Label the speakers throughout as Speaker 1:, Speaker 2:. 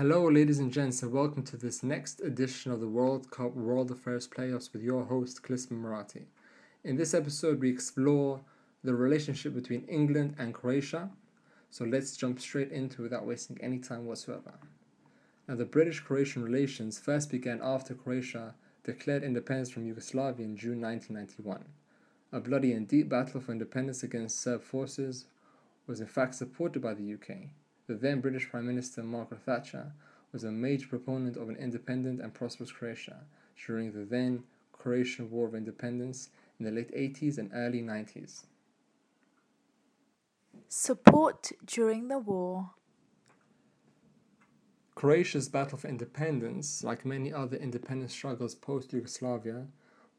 Speaker 1: Hello, ladies and gents, and welcome to this next edition of the World Cup World Affairs Playoffs with your host, Klisman Murati. In this episode, we explore the relationship between England and Croatia. So let's jump straight into without wasting any time whatsoever. Now, the British Croatian relations first began after Croatia declared independence from Yugoslavia in June 1991. A bloody and deep battle for independence against Serb forces was in fact supported by the UK. The then British Prime Minister Margaret Thatcher was a major proponent of an independent and prosperous Croatia during the then Croatian War of Independence in the late 80s and early 90s.
Speaker 2: Support during the war.
Speaker 1: Croatia's battle for independence, like many other independence struggles post Yugoslavia,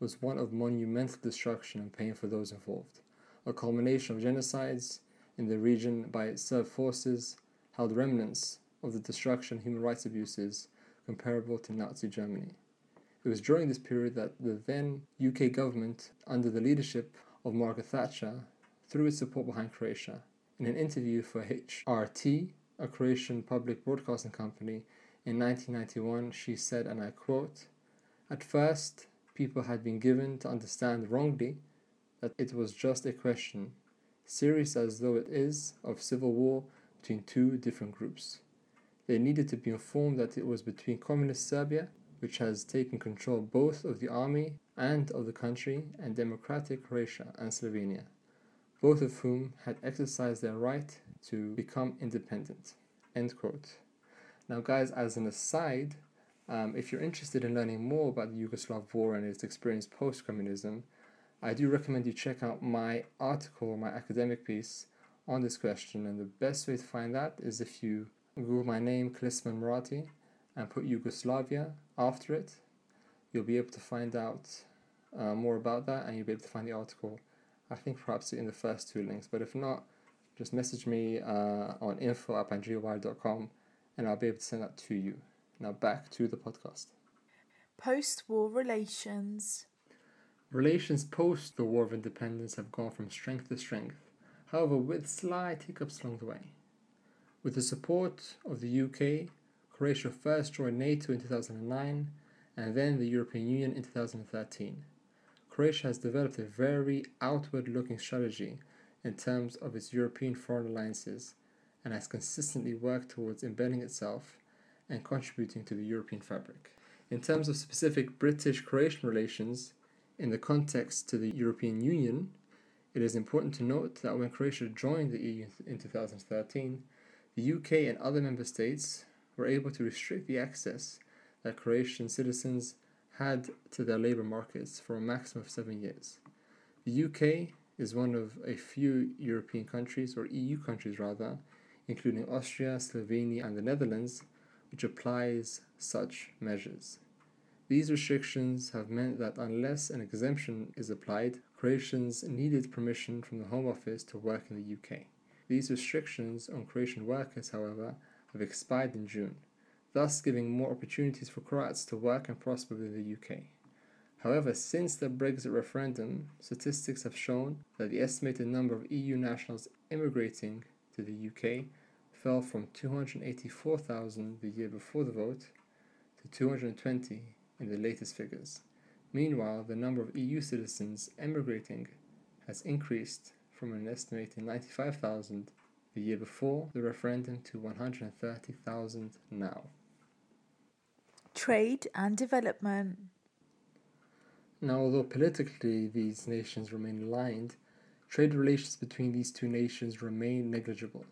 Speaker 1: was one of monumental destruction and pain for those involved. A culmination of genocides in the region by Serb forces held remnants of the destruction and human rights abuses comparable to Nazi Germany. It was during this period that the then UK government, under the leadership of Margaret Thatcher, threw its support behind Croatia. In an interview for HRT, a Croatian public broadcasting company, in 1991, she said, and I quote, At first, people had been given to understand wrongly that it was just a question, serious as though it is, of civil war between two different groups. They needed to be informed that it was between Communist Serbia which has taken control both of the army and of the country, and Democratic Croatia and Slovenia, both of whom had exercised their right to become independent. End quote. Now, guys, as an aside, um, if you're interested in learning more about the Yugoslav War and its experience post communism, I do recommend you check out my article, my academic piece on this question. And the best way to find that is if you Google my name, Klisman Murati, and put Yugoslavia after it, you'll be able to find out uh, more about that and you'll be able to find the article. I think perhaps in the first two links, but if not, just message me uh, on info at pangeawire.com and I'll be able to send that to you. Now back to the podcast.
Speaker 2: Post war relations.
Speaker 1: Relations post the War of Independence have gone from strength to strength, however, with slight hiccups along the way. With the support of the UK, Croatia first joined NATO in 2009 and then the European Union in 2013. Croatia has developed a very outward looking strategy in terms of its European foreign alliances and has consistently worked towards embedding itself and contributing to the European fabric. In terms of specific British Croatian relations, in the context to the European Union, it is important to note that when Croatia joined the EU in 2013, the UK and other member states were able to restrict the access that Croatian citizens had to their labour markets for a maximum of seven years. The UK is one of a few European countries, or EU countries rather, including Austria, Slovenia, and the Netherlands, which applies such measures. These restrictions have meant that unless an exemption is applied, Croatians needed permission from the Home Office to work in the UK. These restrictions on Croatian workers, however, have expired in June, thus giving more opportunities for Croats to work and prosper within the UK. However, since the Brexit referendum, statistics have shown that the estimated number of EU nationals immigrating to the UK fell from 284,000 the year before the vote to 220 in the latest figures. Meanwhile, the number of EU citizens emigrating has increased from an estimated 95,000 the year before the referendum to 130,000 now.
Speaker 2: Trade and development.
Speaker 1: Now, although politically these nations remain aligned, trade relations between these two nations remain negligible.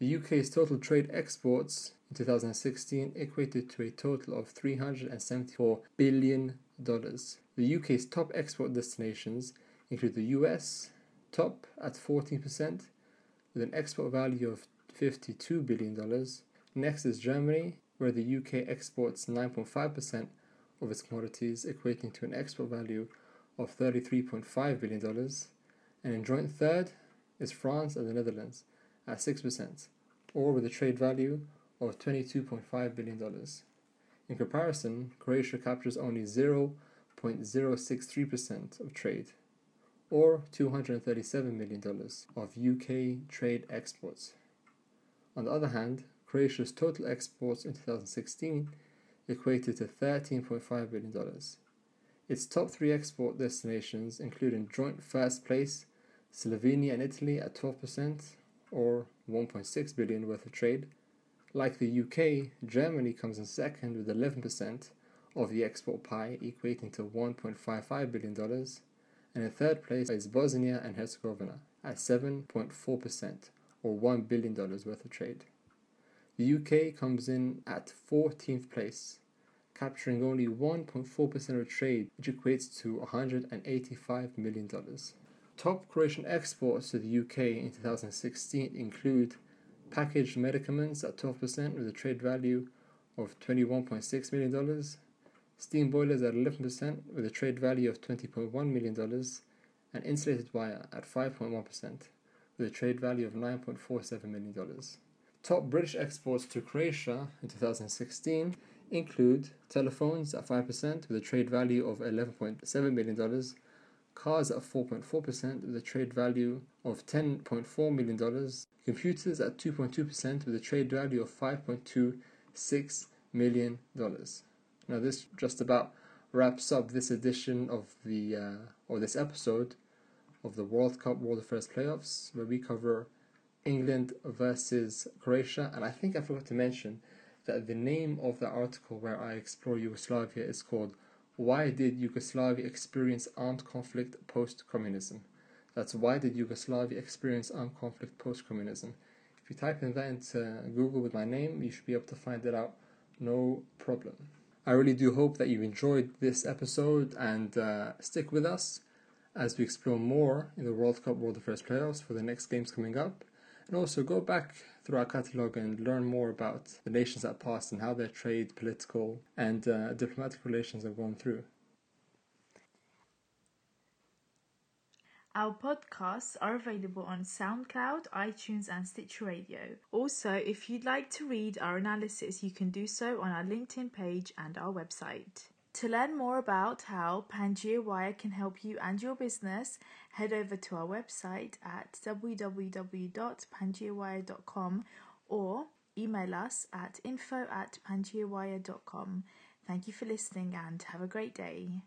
Speaker 1: The UK's total trade exports in 2016 equated to a total of $374 billion. The UK's top export destinations include the US, top at 14%, with an export value of $52 billion. Next is Germany, where the UK exports 9.5% of its commodities, equating to an export value of $33.5 billion. And in joint third is France and the Netherlands at 6%, or with a trade value of $22.5 billion. In comparison, Croatia captures only 0.063% of trade, or $237 million of UK trade exports. On the other hand, Croatia's total exports in 2016 equated to $13.5 billion. Its top three export destinations include in joint first place Slovenia and Italy at 12% or 1.6 billion worth of trade. Like the UK, Germany comes in second with 11% of the export pie, equating to $1.55 billion, and in third place is Bosnia and Herzegovina at 7.4% or $1 billion worth of trade. The UK comes in at 14th place, capturing only 1.4% of trade, which equates to $185 million. Top Croatian exports to the UK in 2016 include packaged medicaments at 12% with a trade value of $21.6 million, steam boilers at 11% with a trade value of $20.1 million, and insulated wire at 5.1% with a trade value of $9.47 million. Top British exports to Croatia in 2016 include telephones at 5% with a trade value of $11.7 million, cars at 4.4% with a trade value of $10.4 million, computers at 2.2% with a trade value of $5.26 million. Now, this just about wraps up this edition of the, uh, or this episode of the World Cup World Affairs Playoffs, where we cover England versus Croatia. And I think I forgot to mention that the name of the article where I explore Yugoslavia is called why did Yugoslavia experience armed conflict post communism? That's why did Yugoslavia experience armed conflict post communism? If you type in that into Google with my name, you should be able to find it out no problem. I really do hope that you enjoyed this episode and uh, stick with us as we explore more in the World Cup World Affairs playoffs for the next games coming up. And also go back through our catalogue and learn more about the nations that passed and how their trade, political, and uh, diplomatic relations have gone through.
Speaker 2: Our podcasts are available on SoundCloud, iTunes, and Stitcher Radio. Also, if you'd like to read our analysis, you can do so on our LinkedIn page and our website. To learn more about how Pangea Wire can help you and your business, head over to our website at www.pangeawire.com or email us at info at. Thank you for listening and have a great day.